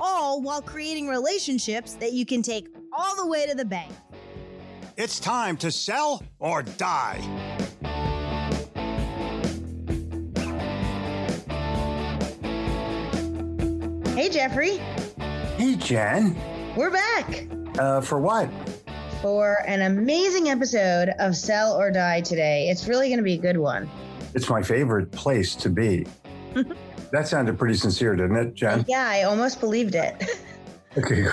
all while creating relationships that you can take all the way to the bank. It's time to sell or die. Hey, Jeffrey, Hey, Jen. we're back Uh, for what? for an amazing episode of Sell or Die today. It's really going to be a good one. It's my favorite place to be. that sounded pretty sincere, didn't it, Jen? Yeah, I almost believed it. Okay.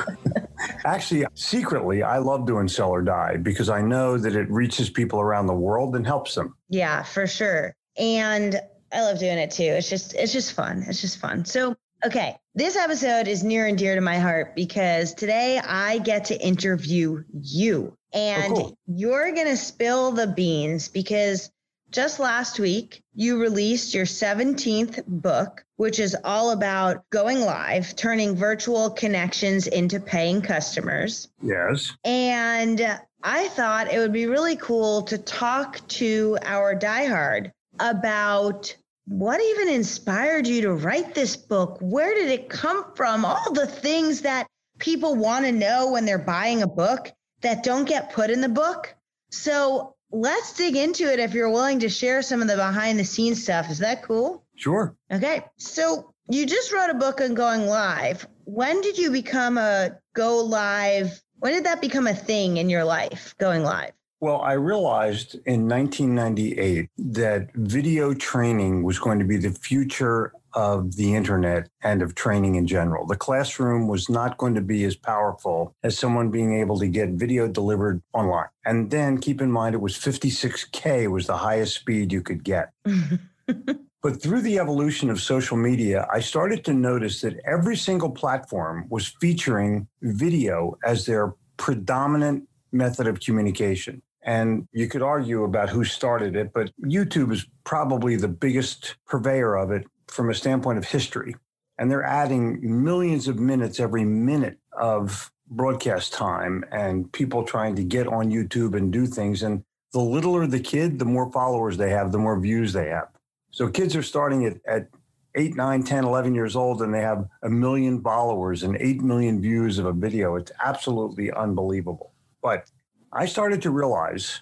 Actually, secretly, I love doing Sell or Die because I know that it reaches people around the world and helps them. Yeah, for sure. And I love doing it too. It's just it's just fun. It's just fun. So, okay, this episode is near and dear to my heart because today I get to interview you. Oh, and Oh, cool. you're going to spill the beans because just last week you released your 17th book, which is all about going live, turning virtual connections into paying customers. Yes. And I thought it would be really cool to talk to our diehard about what even inspired you to write this book? Where did it come from? All the things that people want to know when they're buying a book that don't get put in the book. So let's dig into it if you're willing to share some of the behind the scenes stuff. Is that cool? Sure. Okay. So you just wrote a book on going live. When did you become a go live? When did that become a thing in your life, going live? Well, I realized in 1998 that video training was going to be the future of the internet and of training in general. The classroom was not going to be as powerful as someone being able to get video delivered online. And then keep in mind, it was 56K was the highest speed you could get. But through the evolution of social media, I started to notice that every single platform was featuring video as their predominant method of communication. And you could argue about who started it, but YouTube is probably the biggest purveyor of it from a standpoint of history. And they're adding millions of minutes every minute of broadcast time and people trying to get on YouTube and do things. And the littler the kid, the more followers they have, the more views they have. So kids are starting at, at 8, 9, 10, 11 years old, and they have a million followers and 8 million views of a video. It's absolutely unbelievable. But I started to realize,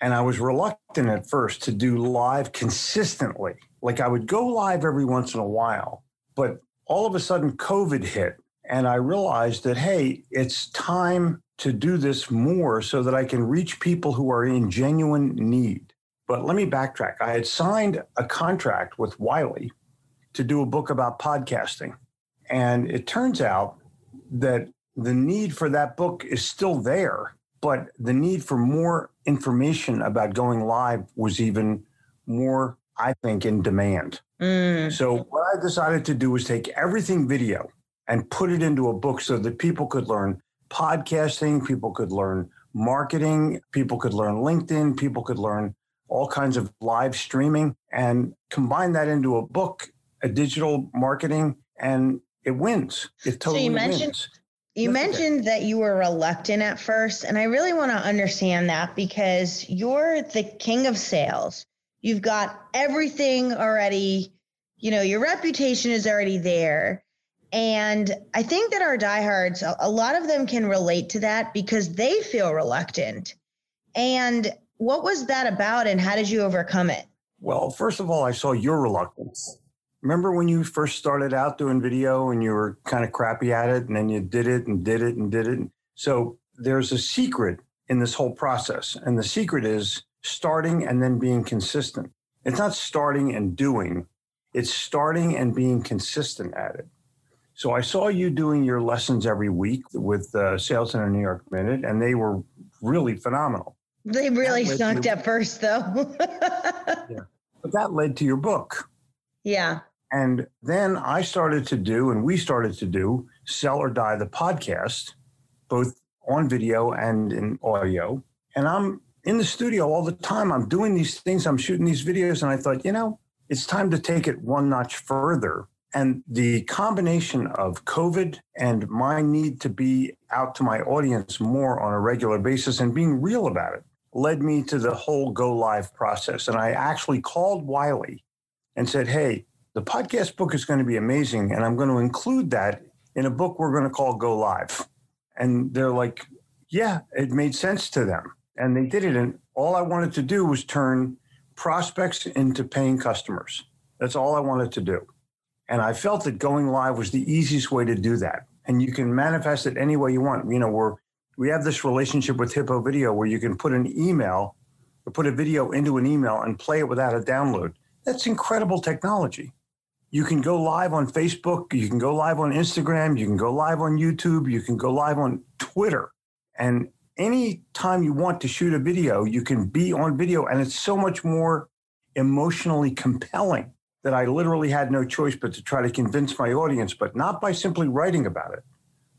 and I was reluctant at first to do live consistently. Like I would go live every once in a while, but all of a sudden COVID hit, and I realized that, hey, it's time to do this more so that I can reach people who are in genuine need. But let me backtrack. I had signed a contract with Wiley to do a book about podcasting. And it turns out that the need for that book is still there, but the need for more information about going live was even more, I think, in demand. Mm, So, what I decided to do was take everything video and put it into a book so that people could learn podcasting, people could learn marketing, people could learn LinkedIn, people could learn all kinds of live streaming and combine that into a book, a digital marketing, and it wins. It totally you mentioned- wins. You mentioned that you were reluctant at first, and I really want to understand that because you're the king of sales. You've got everything already, you know, your reputation is already there. And I think that our diehards, a lot of them can relate to that because they feel reluctant. And what was that about, and how did you overcome it? Well, first of all, I saw your reluctance remember when you first started out doing video and you were kind of crappy at it and then you did it and did it and did it? So there's a secret in this whole process and the secret is starting and then being consistent. It's not starting and doing it's starting and being consistent at it. So i saw you doing your lessons every week with uh, sales in a new york minute and they were really phenomenal. They really sucked at first though. Yeah. but that led to your book yeah and then I started to do, and we started to do, Sell or Die, the podcast, both on video and in audio. And I'm in the studio all the time. I'm doing these things, I'm shooting these videos. And I thought, you know, it's time to take it one notch further. And the combination of COVID and my need to be out to my audience more on a regular basis and being real about it led me to the whole go live process. And I actually called Wiley and said, hey, the podcast book is going to be amazing. And I'm going to include that in a book we're going to call Go Live. And they're like, yeah, it made sense to them. And they did it. And all I wanted to do was turn prospects into paying customers. That's all I wanted to do. And I felt that going live was the easiest way to do that. And you can manifest it any way you want. You know, we're, we have this relationship with Hippo Video where you can put an email or put a video into an email and play it without a download. That's incredible technology you can go live on Facebook, you can go live on Instagram, you can go live on YouTube, you can go live on Twitter. And any time you want to shoot a video, you can be on video and it's so much more emotionally compelling that I literally had no choice but to try to convince my audience, but not by simply writing about it,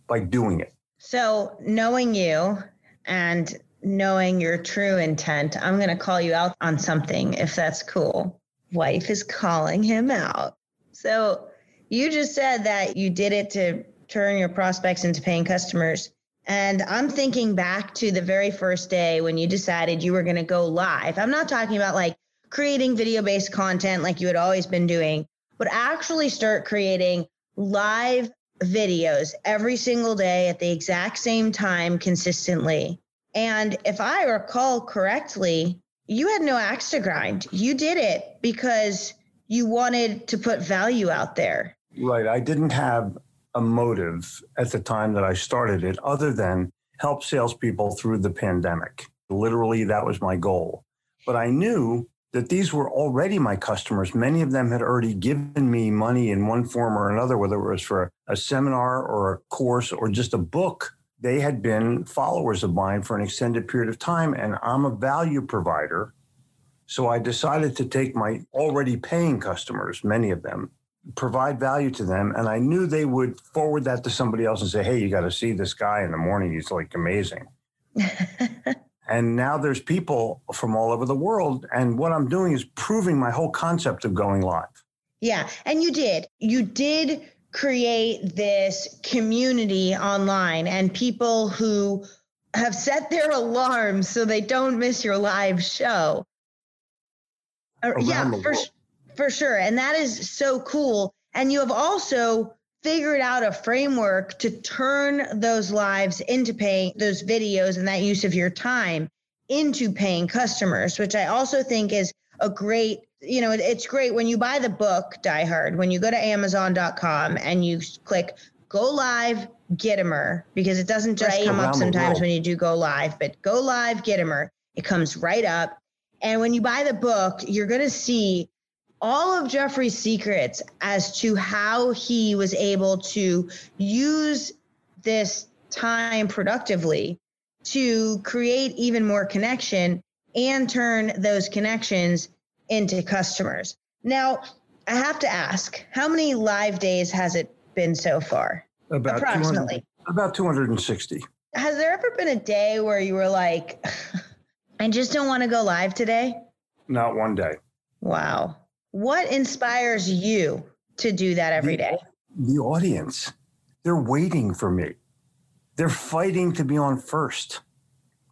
by doing it. So, knowing you and knowing your true intent, I'm going to call you out on something if that's cool. Wife is calling him out. So you just said that you did it to turn your prospects into paying customers. And I'm thinking back to the very first day when you decided you were going to go live. I'm not talking about like creating video based content like you had always been doing, but actually start creating live videos every single day at the exact same time consistently. And if I recall correctly, you had no axe to grind. You did it because you wanted to put value out there. Right. I didn't have a motive at the time that I started it other than help salespeople through the pandemic. Literally, that was my goal. But I knew that these were already my customers. Many of them had already given me money in one form or another, whether it was for a seminar or a course or just a book. They had been followers of mine for an extended period of time, and I'm a value provider. So I decided to take my already paying customers, many of them, provide value to them. And I knew they would forward that to somebody else and say, hey, you got to see this guy in the morning. He's like amazing. and now there's people from all over the world. And what I'm doing is proving my whole concept of going live. Yeah. And you did. You did create this community online and people who have set their alarms so they don't miss your live show. Uh, yeah, for, for sure. And that is so cool. And you have also figured out a framework to turn those lives into paying those videos and that use of your time into paying customers, which I also think is a great, you know, it's great when you buy the book Die Hard, when you go to amazon.com and you click go live Gitomer, because it doesn't just right. come Around up sometimes when you do go live, but go live Gitomer, it comes right up. And when you buy the book, you're going to see all of Jeffrey's secrets as to how he was able to use this time productively to create even more connection and turn those connections into customers. Now, I have to ask, how many live days has it been so far? About approximately. About 260. Has there ever been a day where you were like, I just don't want to go live today? Not one day. Wow. What inspires you to do that every the, day? the, audience. They're waiting for me. They're fighting to be on first.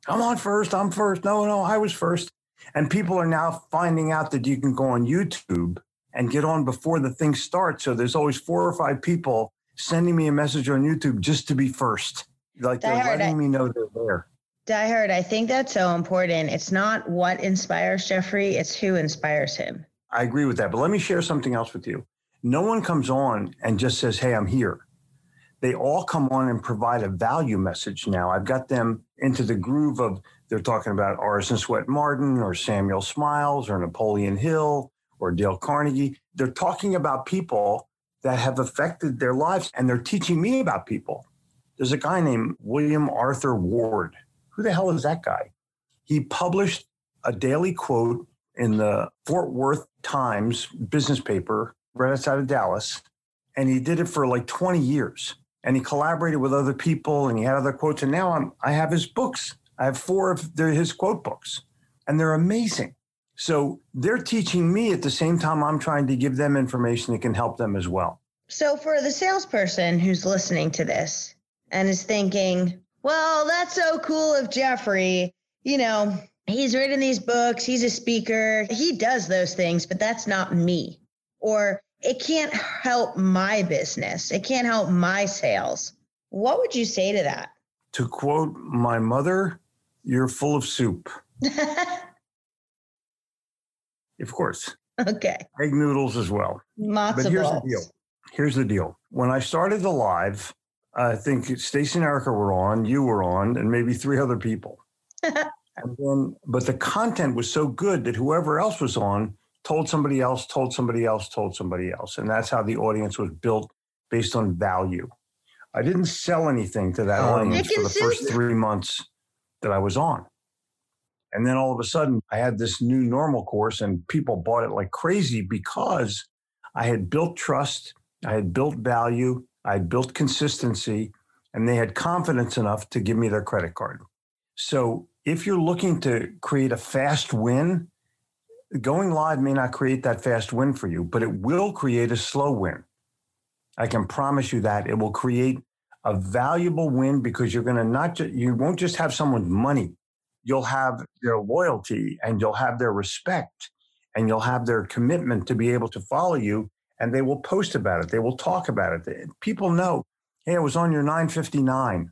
I'm on first. I'm first. No, no, I was first. And people are now finding out that you can go on YouTube and get on before the thing starts. So there's always four or five people sending me a message on YouTube just to be first. Like they're letting me know they're there. Diehard, I think that's so important. It's not what inspires Jeffrey, it's who inspires him. I agree with that. But let me share something else with you. No one comes on and just says, Hey, I'm here. They all come on and provide a value message now. I've got them into the groove of they're talking about Orison Swett Marden or Samuel Smiles or Napoleon Hill or Dale Carnegie. They're talking about people that have affected their lives and they're teaching me about people. There's a guy named William Arthur Ward. Who the hell is that guy? He published a daily quote in the Fort Worth Times business paper right outside of Dallas. And he did it for like 20 years. And he collaborated with other people and he had other quotes. And now I'm, I have his books. I have four of their, his quote books, and they're amazing. So they're teaching me at the same time I'm trying to give them information that can help them as well. So for the salesperson who's listening to this and is thinking, well, that's so cool of Jeffrey, you know, he's written these books, he's a speaker, he does those things, but that's not me. Or it can't help my business, it can't help my sales. What would you say to that? To quote my mother, you're full of soup. of course. Okay. Egg noodles as well. But here's balls. the deal. Here's the deal. When I started the live, I think Stacy and Erica were on, you were on, and maybe three other people. and then, but the content was so good that whoever else was on told somebody else, told somebody else, told somebody else. And that's how the audience was built based on value. I didn't sell anything to that oh, audience for the first three months that I was on. And then all of a sudden, I had this new normal course, and people bought it like crazy because I had built trust, I had built value, I had built consistency, and they had confidence enough to give me their credit card. So if you're looking to create a fast win, going live may not create that fast win for you, but it will create a slow win. I can promise you that it will create a valuable win because you're going to not just, you won't just have someone's money. You'll have their loyalty and you'll have their respect and you'll have their commitment to be able to follow you and they will post about it. They will talk about it. People know, hey, I was on your 959.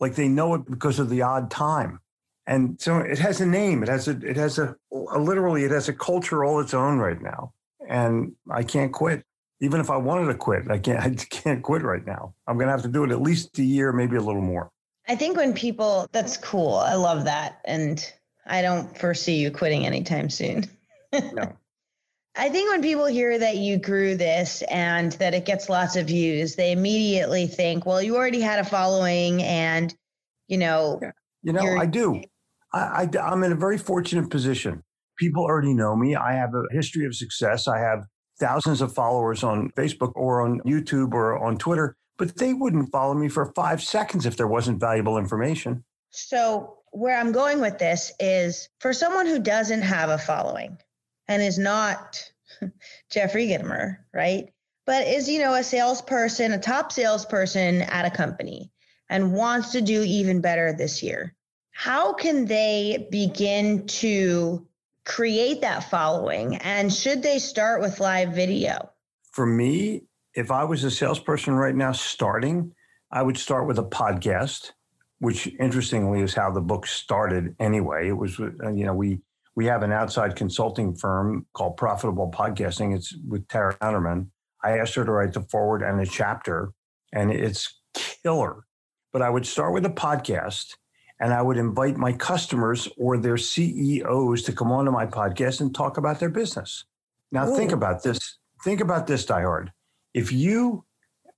Like they know it because of the odd time. And so it has a name. It has a, it has a, a literally, it has a culture all its own right now. And I can't quit even if I wanted to quit, I can't. I can't quit right now. I'm going to have to do it at least a year, maybe a little more. I think when people, that's cool. I love that, and I don't foresee you quitting anytime soon. no. I think when people hear that you grew this and that it gets lots of views, they immediately think, well, you already had a following, and you know, yeah. you know, I do. I, I, I'm in a very fortunate position. People already know me. I have a history of success. I have thousands of followers on Facebook or on YouTube or on Twitter, but they wouldn't follow me for five seconds if there wasn't valuable information. So, where I'm going with this is for someone who doesn't have a following and is not Jeffrey Gitomer, right? But is, you know, a salesperson, a top salesperson at a company and wants to do even better this year. How can they begin to create that following? And should they start with live video? For me, if I was a salesperson right now starting, I would start with a podcast, which interestingly is how the book started anyway. It was, uh, you know, we, we have an outside consulting firm called Profitable Podcasting. It's with Tara Counterman. I asked her to write the forward and a chapter, and it's killer. But I would start with a podcast and I would invite my customers or their CEOs to come onto my podcast and talk about their business. Now, Ooh. think about this. Think about this, diehard. If you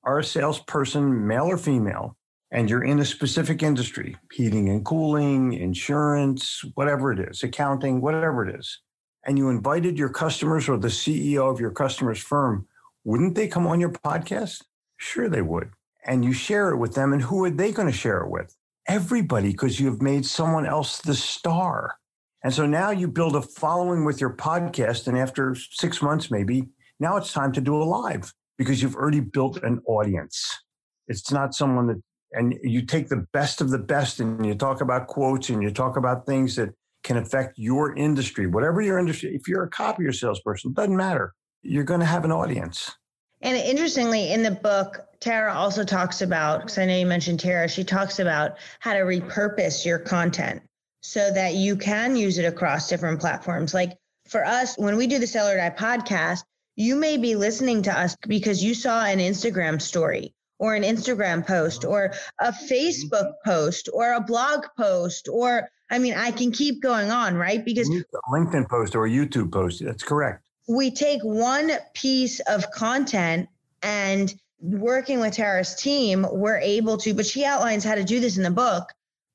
are a salesperson, male or female, and you're in a specific industry, heating and cooling, insurance, whatever it is, accounting, whatever it is, and you invited your customers or the CEO of your customer's firm, wouldn't they come on your podcast? Sure, they would. And you share it with them, and who are they going to share it with? Everybody because you've made someone else the star. And so now you build a following with your podcast. And after six months, maybe, now it's time to do a live because you've already built an audience. It's not someone that and you take the best of the best and you talk about quotes and you talk about things that can affect your industry, whatever your industry. If you're a copier salesperson, doesn't matter. You're going to have an audience. And interestingly, in the book, Tara also talks about, because I know you mentioned Tara, she talks about how to repurpose your content so that you can use it across different platforms. Like for us, when we do the Sell or Die podcast, you may be listening to us because you saw an Instagram story or an Instagram post or a mm-hmm. Facebook post or a blog post or I mean I can keep going on, right? Because LinkedIn post or a YouTube post. That's correct. We take one piece of content and working with Tara's team, we're able to, but she outlines how to do this in the book.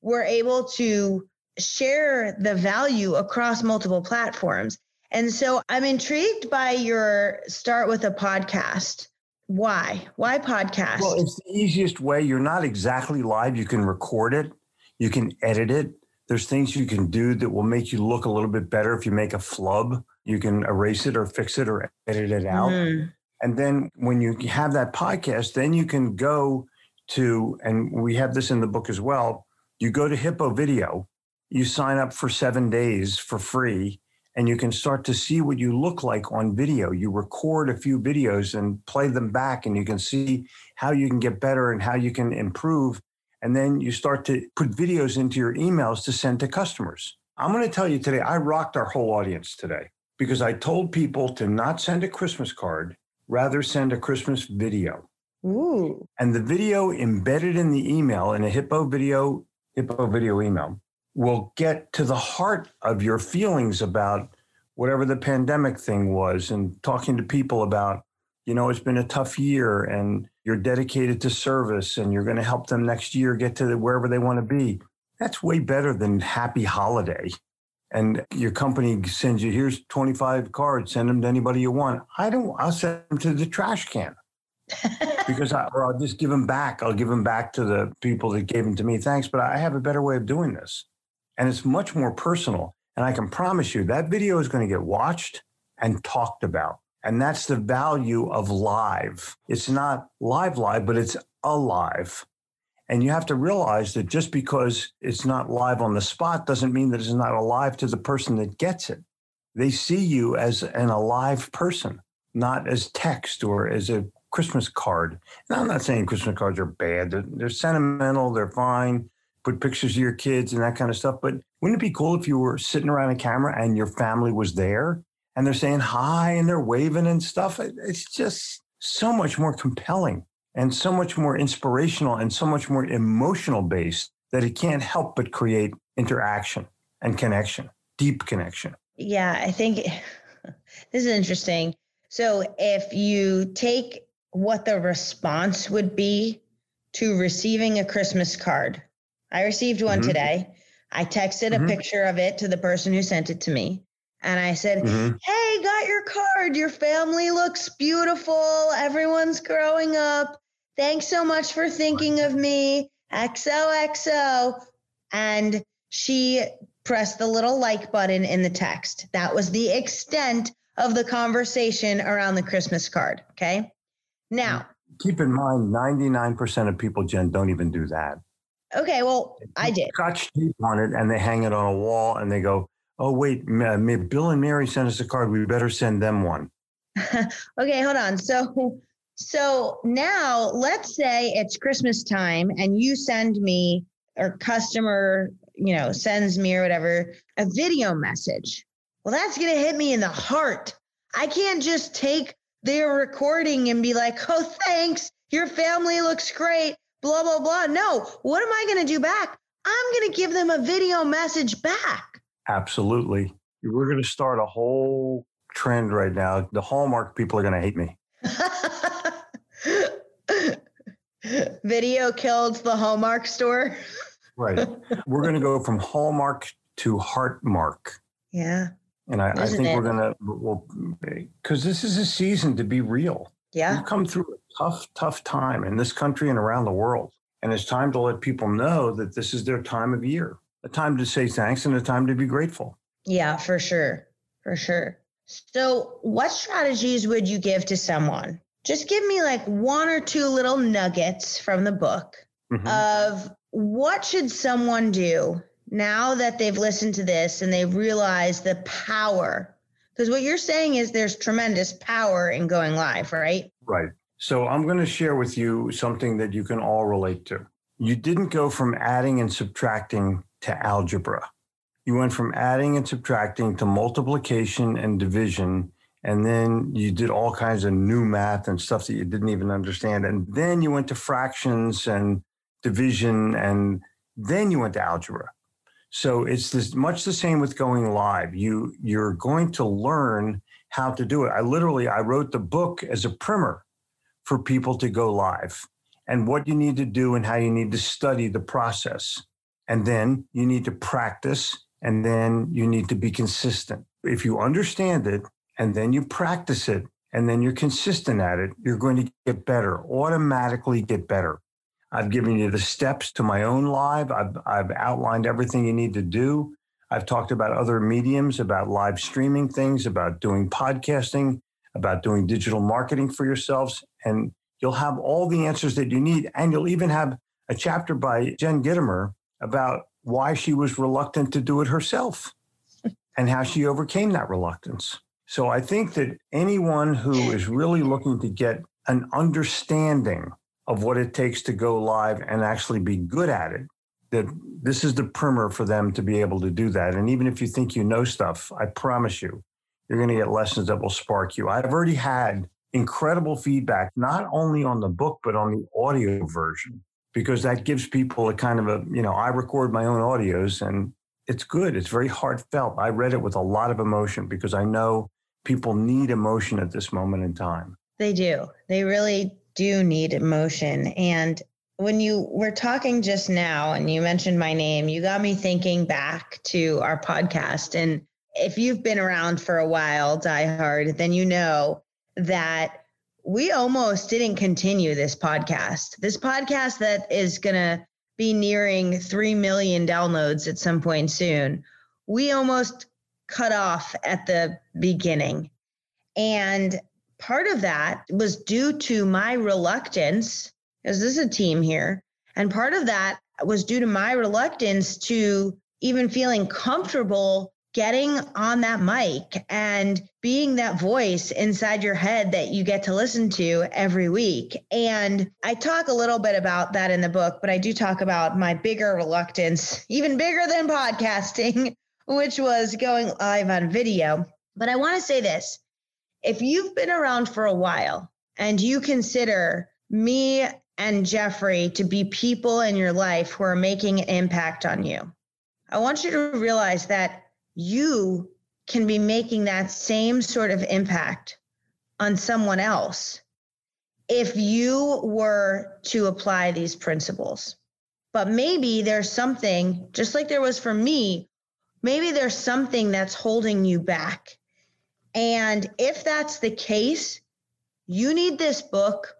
We're able to share the value across multiple platforms. And so I'm intrigued by your start with a podcast. Why? Why podcast? Well, it's the easiest way. You're not exactly live. You can record it, you can edit it. There's things you can do that will make you look a little bit better if you make a flub. You can erase it or fix it or edit it out. Mm. And then when you have that podcast, then you can go to, and we have this in the book as well. You go to Hippo Video, you sign up for seven days for free, and you can start to see what you look like on video. You record a few videos and play them back, and you can see how you can get better and how you can improve. And then you start to put videos into your emails to send to customers. I'm going to tell you today, I rocked our whole audience today because I told people to not send a Christmas card, rather send a Christmas video. Ooh. And the video embedded in the email in a Hippo video, Hippo video email will get to the heart of your feelings about whatever the pandemic thing was and talking to people about, you know, it's been a tough year and you're dedicated to service and you're going to help them next year get to wherever they want to be. That's way better than happy holiday. And your company sends you, here's 25 cards, send them to anybody you want. I don't, I'll send them to the trash can. because I, or I'll just give them back. I'll give them back to the people that gave them to me. Thanks, but I have a better way of doing this and it's much more personal. And I can promise you that video is going to get watched and talked about. And that's the value of live. It's not live, live, but it's alive. And you have to realize that just because it's not live on the spot doesn't mean that it's not alive to the person that gets it. They see you as an alive person, not as text or as a Christmas card. Now, I'm not saying Christmas cards are bad. They're, they're sentimental, they're fine put pictures of your kids and that kind of stuff. But wouldn't it be cool if you were sitting around a camera and your family was there and they're saying hi and they're waving and stuff? It's just so much more compelling and so much more inspirational and so much more emotional based that it can't help but create interaction and connection, deep connection. Yeah, I think this is interesting. So if you take what the response would be to receiving a Christmas card I received one mm-hmm. today. I texted mm-hmm. a picture of it to the person who sent it to me. And I said, mm-hmm. Hey, got your card. Your family looks beautiful. Everyone's growing up. Thanks so much for thinking of me. XOXO. And she pressed the little like button in the text. That was the extent of the conversation around the Christmas card. Okay. Now, keep in mind 99% of people, Jen, don't even do that. Okay, well, I did. Scotch tape on it, and they hang it on a wall, and they go, "Oh wait, Bill and Mary sent us a card. We better send them one." okay, hold on. So, so now let's say it's Christmas time, and you send me or customer, you know, sends me or whatever a video message. Well, that's gonna hit me in the heart. I can't just take their recording and be like, "Oh, thanks. Your family looks great." blah, blah, blah. No, what am I going to do back? I'm going to give them a video message back. Absolutely. We're going to start a whole trend right now. The Hallmark people are going to hate me. video killed the Hallmark store. right. We're going to go from Hallmark to Heartmark. Yeah. And I, I think it? we're going to, well, because this is a season to be real. Yeah. We've come through a tough, tough time in this country and around the world. And it's time to let people know that this is their time of year, a time to say thanks and a time to be grateful. Yeah, for sure. For sure. So, what strategies would you give to someone? Just give me like one or two little nuggets from the book mm-hmm. of what should someone do now that they've listened to this and they've realized the power because what you're saying is there's tremendous power in going live, right? Right. So I'm going to share with you something that you can all relate to. You didn't go from adding and subtracting to algebra. You went from adding and subtracting to multiplication and division. And then you did all kinds of new math and stuff that you didn't even understand. And then you went to fractions and division. And then you went to algebra. So it's this, much the same with going live. You you're going to learn how to do it. I literally I wrote the book as a primer for people to go live and what you need to do and how you need to study the process. And then you need to practice and then you need to be consistent. If you understand it and then you practice it and then you're consistent at it, you're going to get better, automatically get better. I've given you the steps to my own live. I've, I've outlined everything you need to do. I've talked about other mediums, about live streaming things, about doing podcasting, about doing digital marketing for yourselves. And you'll have all the answers that you need. And you'll even have a chapter by Jen Gitomer about why she was reluctant to do it herself and how she overcame that reluctance. So I think that anyone who is really looking to get an understanding of what it takes to go live and actually be good at it that this is the primer for them to be able to do that. And even if you think you know stuff i promise you you're going to get lessons that will spark you. I've already had incredible feedback not only on the book but on the audio version because that gives people a kind of a you know i record my own audios and it's good. It's very heartfelt. I read it with a lot of emotion because i know people need emotion at this moment in time they do they really do need emotion. And when you were talking just now and you mentioned my name, you got me thinking back to our podcast. And if you've been around for a while, Die Hard, then you know that we almost didn't continue this podcast. This podcast that is going to be nearing 3 million downloads at some point soon, we almost cut off at the beginning. And part of that was due to my reluctance, because this is a team here. And part of that was due to my reluctance to even feeling comfortable getting on that mic and being that voice inside your head that you get to listen to every week. And I talk a little bit about that in the book, but I do talk about my bigger reluctance, even bigger than podcasting, which was going live on video. But I want to say this if you've been around for a while and you consider me and Jeffrey to be people in your life who are making an impact on you, I want you to realize that you can be making that same sort of impact on someone else if you were to apply these principles. But maybe there's something, just like there was for me, maybe there's something that's holding you back. And if that's the case, you need this book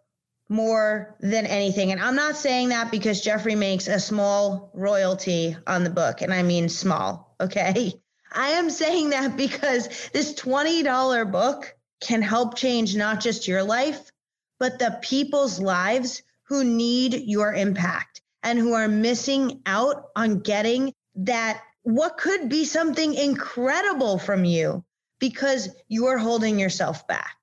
more than anything. And I'm not saying that because Jeffrey makes a small royalty on the book, and I mean small, okay? I am saying that because this $20 book can help change not just your life, but the people's lives who need your impact and who are missing out on getting that what could be something incredible from you because you are holding yourself back.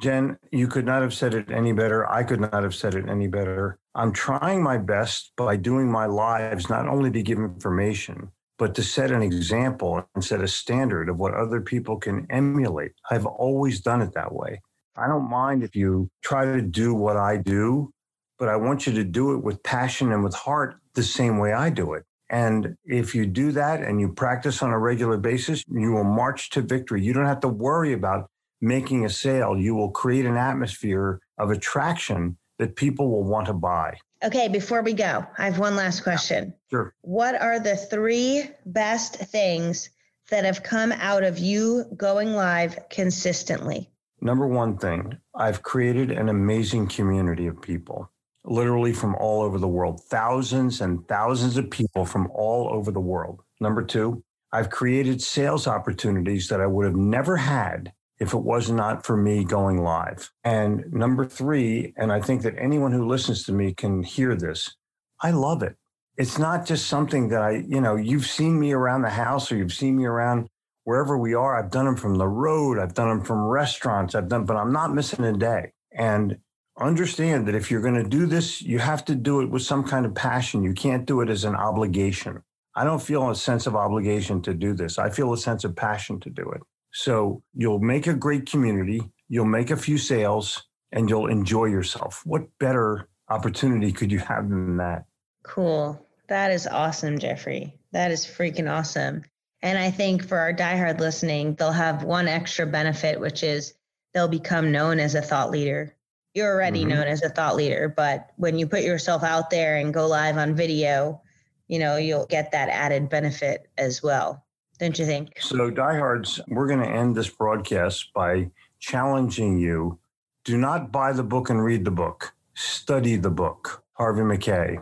Jen, you could not have said it any better. I could not have said it any better. I'm trying my best by doing my lives not only to give information, but to set an example and set a standard of what other people can emulate. I've always done it that way. I don't mind if you try to do what I do, but I want you to do it with passion and with heart the same way I do it. And if you do that and you practice on a regular basis, you will march to victory. You don't have to worry about making a sale. You will create an atmosphere of attraction that people will want to buy. Okay, before we go, I have one last question. Sure. What are the three best things that have come out of you going live consistently? Number one thing, I've created an amazing community of people literally from all over the world, thousands and thousands of people from all over the world. Number two, I've created sales opportunities that I would have never had if it was not for me going live. And number three, and I think that anyone who listens to me can hear this, I love it. It's not just something that I, you know, you've seen me around the house or you've seen me around wherever we are. I've done them from the road, I've done them from restaurants, I've done, but I'm not missing a day. And understand that if you're going to do this, you have to do it with some kind of passion. You can't do it as an obligation. I don't feel a sense of obligation to do this. I feel a sense of passion to do it. So you'll make a great community, you'll make a few sales, and you'll enjoy yourself. What better opportunity could you have than that? Cool. That is awesome, Jeffrey. That is freaking awesome. And I think for our diehard listening, they'll have one extra benefit, which is they'll become known as a thought leader. You're already mm-hmm. known as a thought leader, but when you put yourself out there and go live on video, you know, you'll get that added benefit as well. Don't you think? So, diehards, we're going to end this broadcast by challenging you do not buy the book and read the book, study the book. Harvey Mackay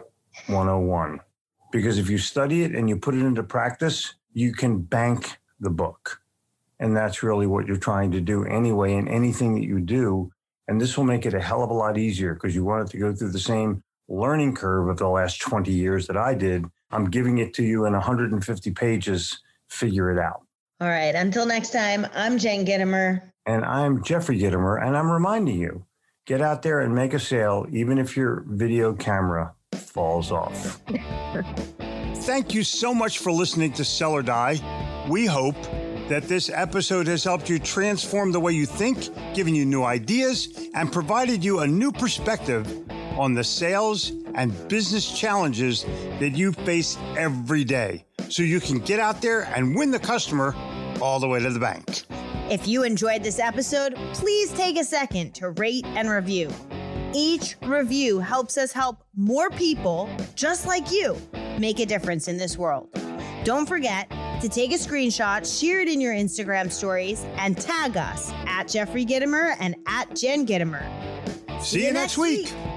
101. Because if you study it and you put it into practice, you can bank the book. And that's really what you're trying to do anyway in anything that you do. And this will make it a hell of a lot easier because you want it to go through the same learning curve of the last 20 years that I did. I'm giving it to you in 150 pages. Figure it out. All right. Until next time, I'm Jen Gitomer. And I'm Jeffrey Gitomer. And I'm reminding you get out there and make a sale, even if your video camera falls off. Thank you so much for listening to Sell or Die. We hope that this episode has helped you transform the way you think, given you new ideas, and provided you a new perspective on the sales and business challenges that you face every day so you can get out there and win the customer all the way to the bank. If you enjoyed this episode, please take a second to rate and review. Each review helps us help more people just like you make a difference in this world. Don't forget to take a screenshot, share it in your Instagram stories, and tag us at Jeffrey Gitomer and at Jen Gitomer. See, See you, next week. week.